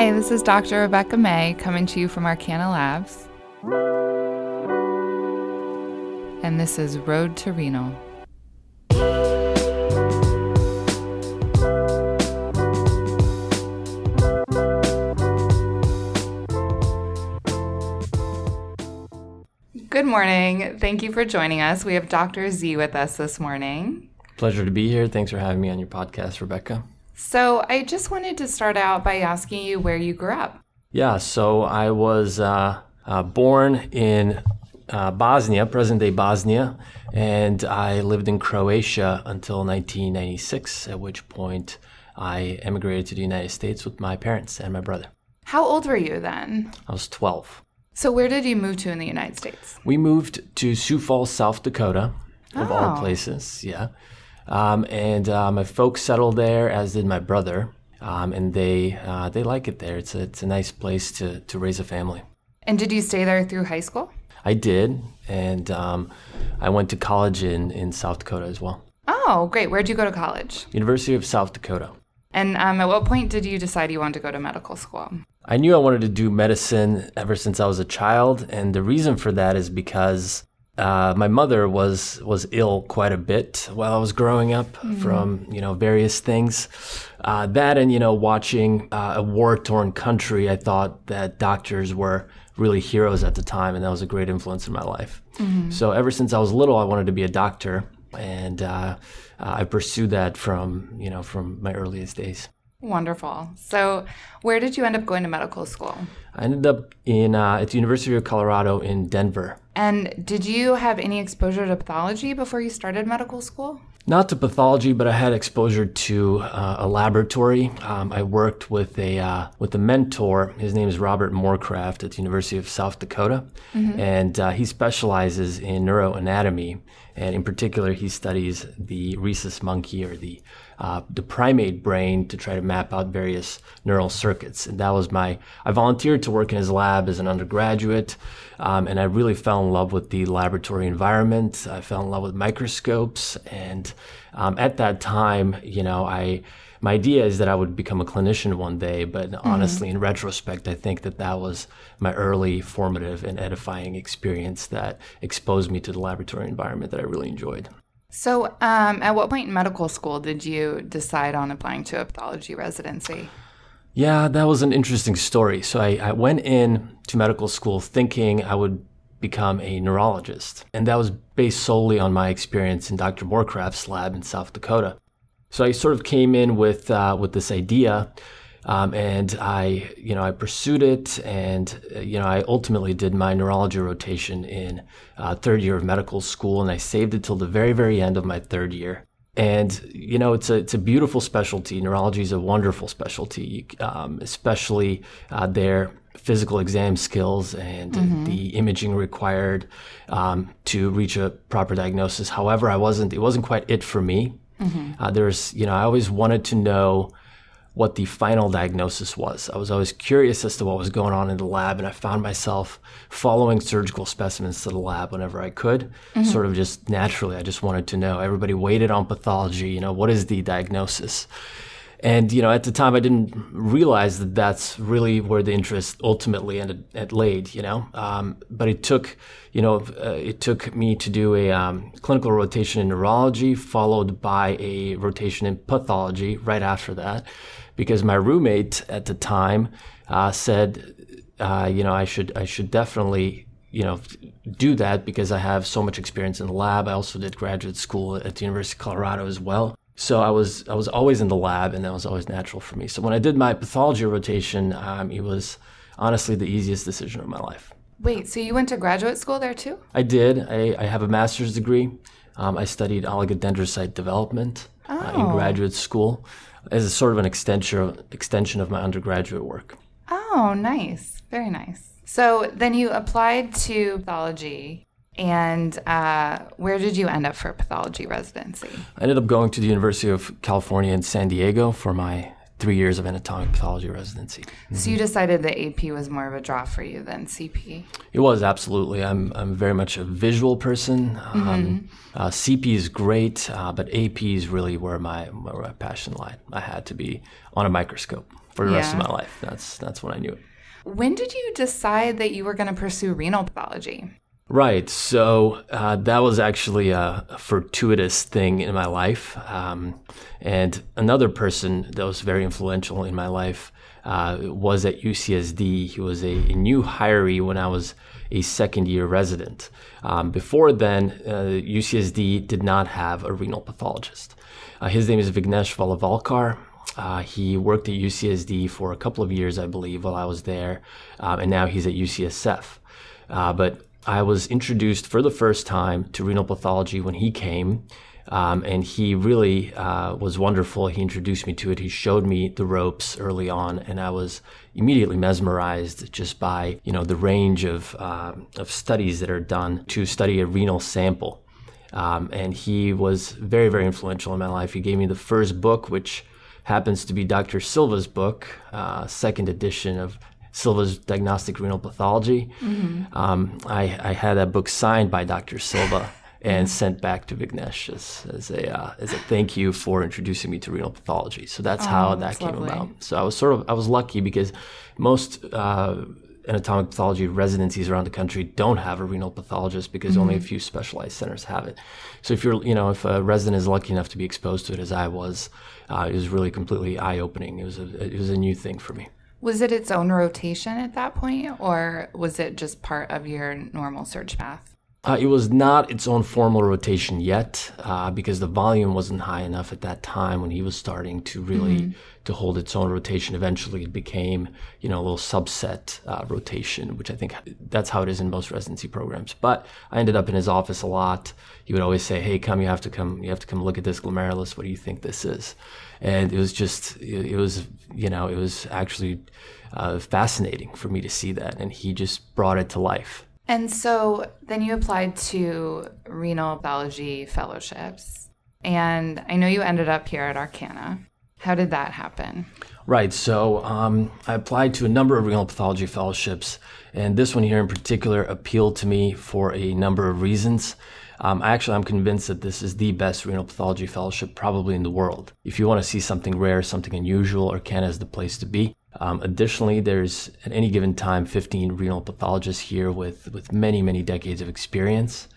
Hi, this is Dr. Rebecca May coming to you from Arkana Labs. And this is Road to Renal. Good morning. Thank you for joining us. We have Dr. Z with us this morning. Pleasure to be here. Thanks for having me on your podcast, Rebecca. So, I just wanted to start out by asking you where you grew up. Yeah, so I was uh, uh, born in uh, Bosnia, present day Bosnia, and I lived in Croatia until 1996, at which point I emigrated to the United States with my parents and my brother. How old were you then? I was 12. So, where did you move to in the United States? We moved to Sioux Falls, South Dakota, of all Oh. places, yeah. Um, and uh, my folks settled there, as did my brother, um, and they uh, they like it there. It's a, it's a nice place to, to raise a family. And did you stay there through high school? I did, and um, I went to college in, in South Dakota as well. Oh, great. Where'd you go to college? University of South Dakota. And um, at what point did you decide you wanted to go to medical school? I knew I wanted to do medicine ever since I was a child, and the reason for that is because uh, my mother was was ill quite a bit while I was growing up from you know various things. Uh, that and you know watching uh, a war torn country, I thought that doctors were really heroes at the time, and that was a great influence in my life. So ever since I was little, I wanted to be a doctor, and uh, uh, I pursued that from you know from my earliest days. Wonderful. So, where did you end up going to medical school? I ended up in uh, at the University of Colorado in Denver. And did you have any exposure to pathology before you started medical school? Not to pathology, but I had exposure to uh, a laboratory. Um, I worked with a uh, with a mentor. His name is Robert Morecraft at the University of South Dakota, and uh, he specializes in neuroanatomy. And in particular, he studies the rhesus monkey or the uh, the primate brain to try to map out various neural circuits. And that was my. I volunteered to work in his lab as an undergraduate, um, and I really fell in love with the laboratory environment. I fell in love with microscopes, and um, at that time, you know, I. My idea is that I would become a clinician one day, but honestly, in retrospect, I think that that was my early formative and edifying experience that exposed me to the laboratory environment that I really enjoyed. So, um, at what point in medical school did you decide on applying to a pathology residency? Yeah, that was an interesting story. So I, I went in to medical school thinking I would become a neurologist. And that was based solely on my experience in Dr. Morecraft's lab in South Dakota. So I sort of came in with uh, with this idea, um, and I, you know, I pursued it, and uh, you know, I ultimately did my neurology rotation in uh, third year of medical school, and I saved it till the very, very end of my third year. And you know, it's a it's a beautiful specialty. Neurology is a wonderful specialty, um, especially uh, their physical exam skills and the imaging required um, to reach a proper diagnosis. However, I wasn't. It wasn't quite it for me. Uh, there's, you know, I always wanted to know what the final diagnosis was. I was always curious as to what was going on in the lab, and I found myself following surgical specimens to the lab whenever I could, sort of just naturally. I just wanted to know. Everybody waited on pathology, you know, what is the diagnosis? And you know, at the time, I didn't realize that that's really where the interest ultimately ended at laid. You know, um, but it took, you know, uh, it took me to do a um, clinical rotation in neurology, followed by a rotation in pathology right after that, because my roommate at the time uh, said, uh, you know, I should I should definitely you know do that because I have so much experience in the lab. I also did graduate school at the University of Colorado as well. So I was I was always in the lab, and that was always natural for me. So when I did my pathology rotation, um, it was honestly the easiest decision of my life. Wait, so you went to graduate school there too? I did. I, I have a master's degree. Um, I studied oligodendrocyte development uh, in Oh. graduate school as a sort of an extension extension of my undergraduate work. Oh, nice. Very nice. So then you applied to pathology, and uh, where did you end up for pathology residency? I ended up going to the University of California in San Diego for my three years of anatomic pathology residency. So you decided that AP was more of a draw for you than CP. It was absolutely. I'm I'm very much a visual person. Um, uh, CP is great, uh, but AP is really where my where my passion lied. I had to be on a microscope for the rest of my life. That's that's when I knew it. When did you decide that you were going to pursue renal pathology? Right. So uh, that was actually a, fortuitous thing in my life. Um, and another person that was very influential in my life uh, was at UCSD. He was a, a new hiree when I was a second year resident. Um, before then, uh, UCSD did not have a renal pathologist. Uh, his name is Vighnesh Walavalkar. Uh, he worked at UCSD for a couple of years, I believe, while I was there, um, and now he's at UCSF. Uh, but I was introduced for the first time to renal pathology when he came, um, and he really uh, was wonderful. He introduced me to it. He showed me the ropes early on, and I was immediately mesmerized just by you know the range of uh, of studies that are done to study a renal sample. Um, and he was very, very influential in my life. He gave me the first book, which happens to be Dr. Silva's book, uh, second edition of Silva's Diagnostic Renal Pathology. Um, I, I had that book signed by Dr. Silva and sent back to Vighnesh as, as, a, uh, as a thank you for introducing me to renal pathology. So that's how that that's came lovely. about. So I was sort of I was lucky because most uh, anatomic pathology residencies around the country don't have a renal pathologist because only Mm-hmm. a few specialized centers have it. So if you're you know if a resident is lucky enough to be exposed to it as I was, uh, it was really completely eye opening. It was a it was a new thing for me. Was it its own rotation at that point, or was it just part of your normal surg path? Uh, it was not its own formal rotation yet uh, because the volume wasn't high enough at that time when he was starting to really to hold its own rotation. Eventually, it became you know a little subset uh, rotation, which I think that's how it is in most residency programs. But I ended up in his office a lot. He would always say, "Hey, come, you have to come, you have to come look at this glomerulus. What do you think this is?" And it was just it, it was you know it was actually uh, fascinating for me to see that, and he just brought it to life. And so then you applied to renal pathology fellowships. And I know you ended up here at Arkana. How did that happen? Right. So um, I applied to a number of renal pathology fellowships, and this one here in particular appealed to me for a number of reasons. Um, actually, I'm convinced that this is the best renal pathology fellowship probably in the world. If you want to see something rare, something unusual, Arkana is the place to be. Um, additionally, there's at any given time 15 renal pathologists here with, with many, many decades of experience.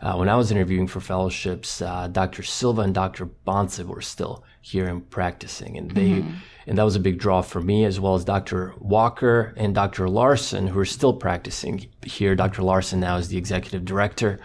Uh, when I was interviewing for fellowships, uh, Dr. Silva and Dr. Bonsib were still here and practicing, and they and that was a big draw for me, as well as Dr. Walker and Dr. Larsen, who are still practicing here. Dr. Larsen now is the executive director.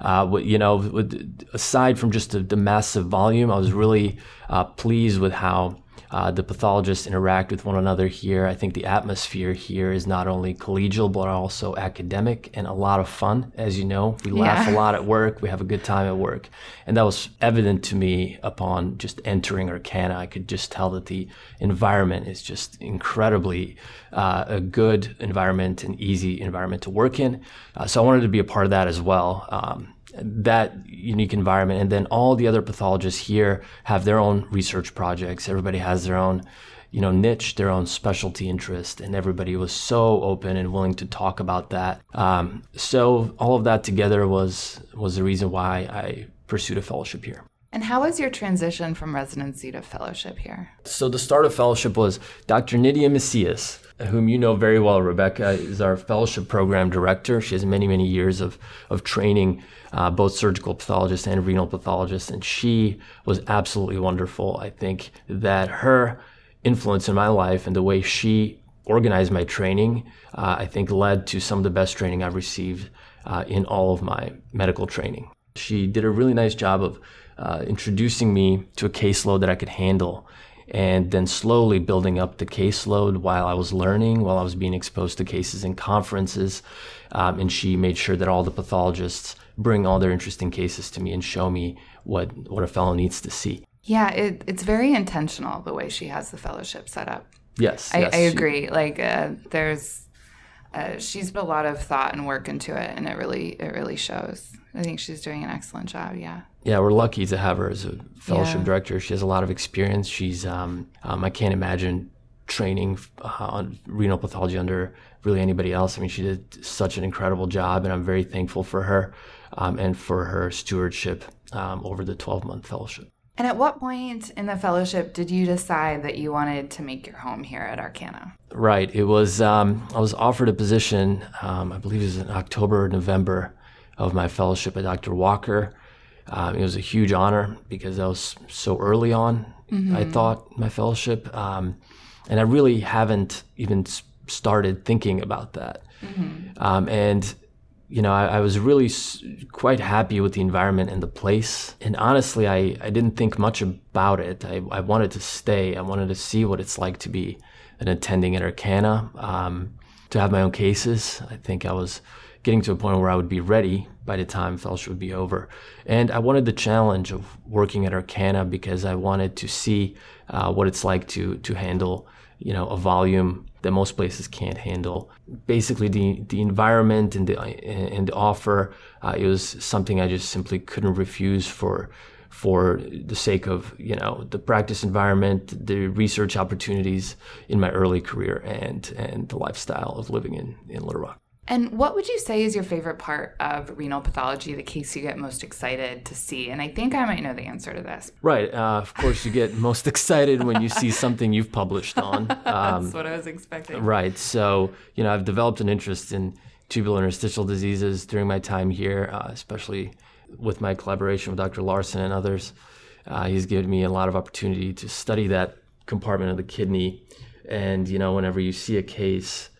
Uh, you know, with, aside from just the, the massive volume, I was really uh, pleased with how uh, the pathologists interact with one another here. I think the atmosphere here is not only collegial, but also academic and a lot of fun. As you know, we laugh a lot at work, we have a good time at work. And that was evident to me upon just entering Arkana. I could just tell that the environment is just incredibly uh, a good environment and easy environment to work in. Uh, so I wanted to be a part of that as well. Um, that unique environment. And then all the other pathologists here have their own research projects. Everybody has their own, you know, niche, their own specialty interest, and everybody was so open and willing to talk about that. Um, so all of that together was was the reason why I pursued a fellowship here. And how was your transition from residency to fellowship here? So the start of fellowship was Dr. Nidia Messias, whom you know very well. Rebecca is our fellowship program director. She has many, many years of, of training, uh, both surgical pathologists and renal pathologists, and she was absolutely wonderful. I think that her influence in my life and the way she organized my training, uh, I think led to some of the best training I've received uh, in all of my medical training. She did a really nice job of uh, introducing me to a caseload that I could handle and then slowly building up the caseload while I was learning, while I was being exposed to cases in conferences. Um, and she made sure that all the pathologists bring all their interesting cases to me and show me what, what a fellow needs to see. Yeah, it, it's very intentional the way she has the fellowship set up. Yes. I, yes, I she- agree. Like, uh, there's Uh, she's put a lot of thought and work into it, and it really it really shows. I think she's doing an excellent job. Yeah. Yeah, we're lucky to have her as a fellowship Yeah. director. She has a lot of experience. She's, um, um, I can't imagine training uh, on renal pathology under really anybody else. I mean, she did such an incredible job, and I'm very thankful for her um, and for her stewardship um, over the 12 month fellowship. And at what point in the fellowship did you decide that you wanted to make your home here at Arkana? Right. It was, um, I was offered a position, um, I believe it was in October or November of my fellowship at Dr. Walker. Um, it was a huge honor because that was so early on, I thought, my fellowship. Um, and I really haven't even started thinking about that. Um, and, you know, I, I was really s- quite happy with the environment and the place. And honestly, I, I didn't think much about it. I, I wanted to stay, I wanted to see what it's like to be an attending at Arkana, um, to have my own cases. I think I was getting to a point where I would be ready by the time fellowship would be over. And I wanted the challenge of working at Arkana because I wanted to see uh, what it's like to to handle, you know, a volume that most places can't handle. Basically, the the environment and the and the offer, uh, it was something I just simply couldn't refuse for for the sake of you know the practice environment, the research opportunities in my early career, and and the lifestyle of living in in Little Rock. And what would you say is your favorite part of renal pathology, the case you get most excited to see? And I think I might know the answer to this. Right. Uh, of course, you get most excited when you see something you've published on. Um, That's what I was expecting. right. So, you know, I've developed an interest in tubular interstitial diseases during my time here, uh, especially with my collaboration with Dr. Larsen and others. Uh, he's given me a lot of opportunity to study that compartment of the kidney. And, you know, whenever you see a case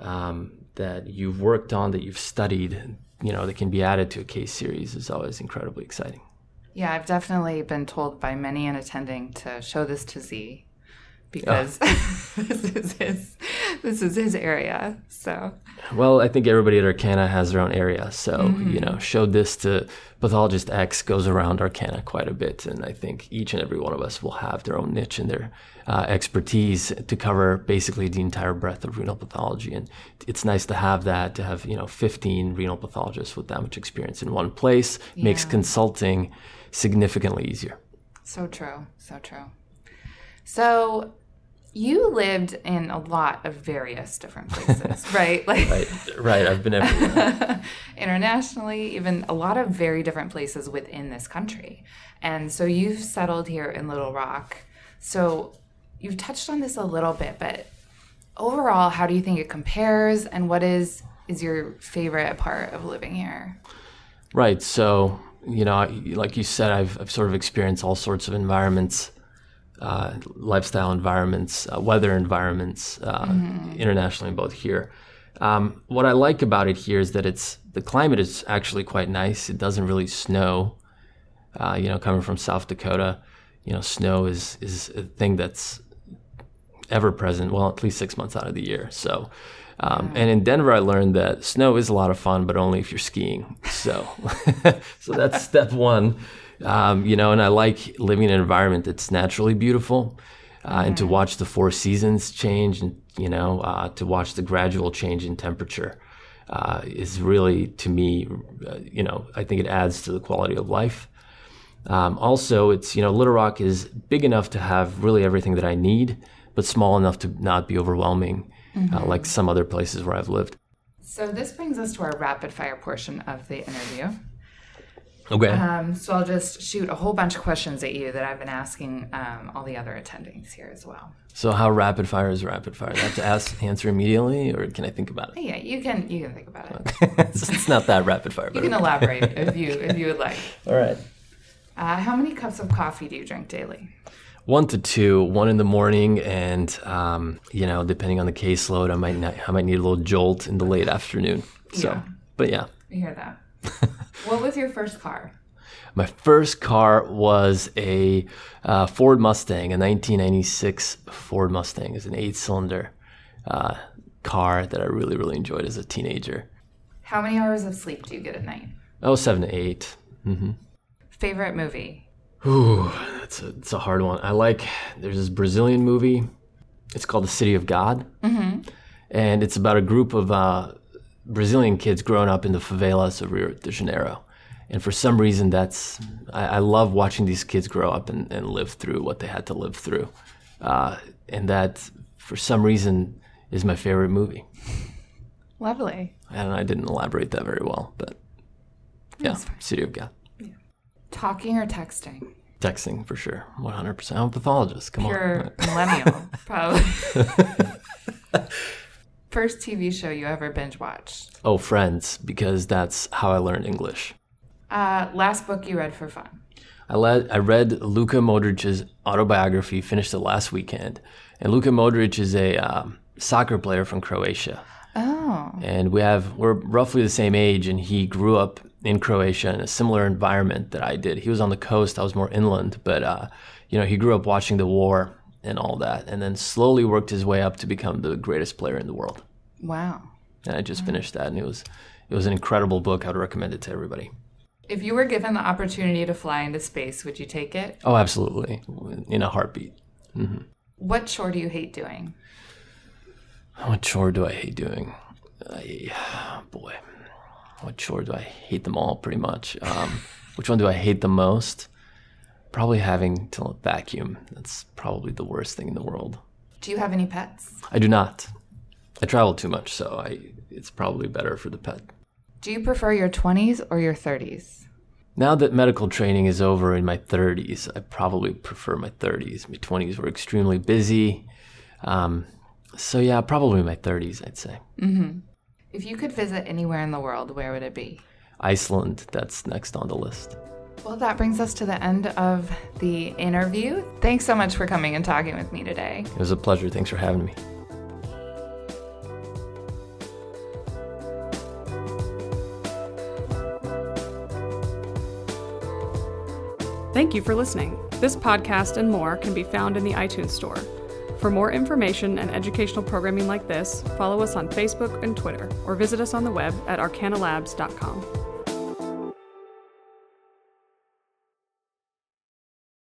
um, that you've worked on, that you've studied, you know, that can be added to a case series is always incredibly exciting. Yeah, I've definitely been told by many an attending to show this to Z because this is his this is his area. So Well, I think everybody at Arkana has their own area. So, you know, showed this to pathologist X goes around Arkana quite a bit. And I think each and every one of us will have their own niche and their uh, expertise to cover basically the entire breadth of renal pathology. And it's nice to have that, to have, you know, 15 renal pathologists with that much experience in one place makes consulting significantly easier. so true, so true. So you lived in a lot of various different places, right? Like Right, right. I've been everywhere. internationally, even a lot of very different places within this country. And so you've settled here in Little Rock. So you've touched on this a little bit, but overall, how do you think it compares and what is is your favorite part of living here? Right. So, you know, like you said, I've, I've sort of experienced all sorts of environments, uh, lifestyle environments, uh, weather environments, uh, internationally, both here. Um, what I like about it here is that it's the climate is actually quite nice. It doesn't really snow. Uh, you know, coming from South Dakota, you know, snow is is a thing that's ever present. Well, at least six months out of the year. So, um, and in Denver, I learned that snow is a lot of fun, but only if you're skiing. So, so that's step one. Um, you know, and I like living in an environment that's naturally beautiful, uh, and to watch the four seasons change, and you know, uh, to watch the gradual change in temperature. Uh, is really to me, uh, you know, I think it adds to the quality of life. Um, also, it's you know Little Rock is big enough to have really everything that I need, but small enough to not be overwhelming, uh, like some other places where I've lived. So this brings us to our rapid fire portion of the interview. Okay. Um, so I'll just shoot a whole bunch of questions at you that I've been asking um, all the other attendings here as well. So how rapid fire is rapid fire? Do I have to ask answer immediately, or can I think about it? Yeah, you can you can think about it. it's, it's not that rapid fire. You can elaborate if you if you would like. all right. Uh, how many cups of coffee do you drink daily? One to two, one in the morning, and um, you know, depending on the caseload, I might not, I might need a little jolt in the late afternoon. So, Yeah. but yeah, I hear that. what was your first car? My first car was a uh, Ford Mustang, a 1996 Ford Mustang. It's an eight-cylinder uh, car that I really, really enjoyed as a teenager. How many hours of sleep do you get at night? Oh, seven to eight. mm-hmm. Favorite movie? Ooh, that's a, it's a hard one. I like. There's this Brazilian movie. It's called The City of God, mm-hmm. and it's about a group of uh, Brazilian kids growing up in the favelas of Rio de Janeiro. And for some reason, that's I, I love watching these kids grow up and, and, live through what they had to live through, uh, and that for some reason is my favorite movie. Lovely. And I didn't elaborate that very well, but yeah, City of God. Yeah. Talking or texting? Texting for sure, 100%. I'm a pathologist. Come on. Pure on. millennial, probably. First TV show you ever binge watched? Oh, Friends, because that's how I learned English. Uh, last book you read for fun? I, led, I read Luka Modric's autobiography, finished it last weekend. And Luka Modric is a um, soccer player from Croatia. Oh. And we have we're roughly the same age, and he grew up in Croatia in a similar environment that I did. He was on the coast, I was more inland, but uh, you know, he grew up watching the war and all that, and then slowly worked his way up to become the greatest player in the world. Wow. And I just wow. finished that, and it was it was an incredible book. I would recommend it to everybody. If you were given the opportunity to fly into space, would you take it? Oh, absolutely, in a heartbeat. Mm-hmm. What chore do you hate doing? What chore do I hate doing? I, boy, what chore do I hate them all pretty much? Um, which one do I hate the most? Probably having to vacuum. That's probably the worst thing in the world. Do you have any pets? I do not. I travel too much, so I it's probably better for the pet. Do you prefer your 20s or your 30s? Now that medical training is over in my 30s, I probably prefer my 30s. My 20s were extremely busy. Um, so, yeah, probably my 30s, I'd say. Mm-hmm. If you could visit anywhere in the world, where would it be? Iceland, that's next on the list. Well, that brings us to the end of the interview. Thanks so much for coming and talking with me today. It was a pleasure. Thanks for having me. Thank you for listening. This podcast and more can be found in the iTunes Store. For more information and educational programming like this, follow us on Facebook and Twitter, or visit us on the web at arkanalabs.com.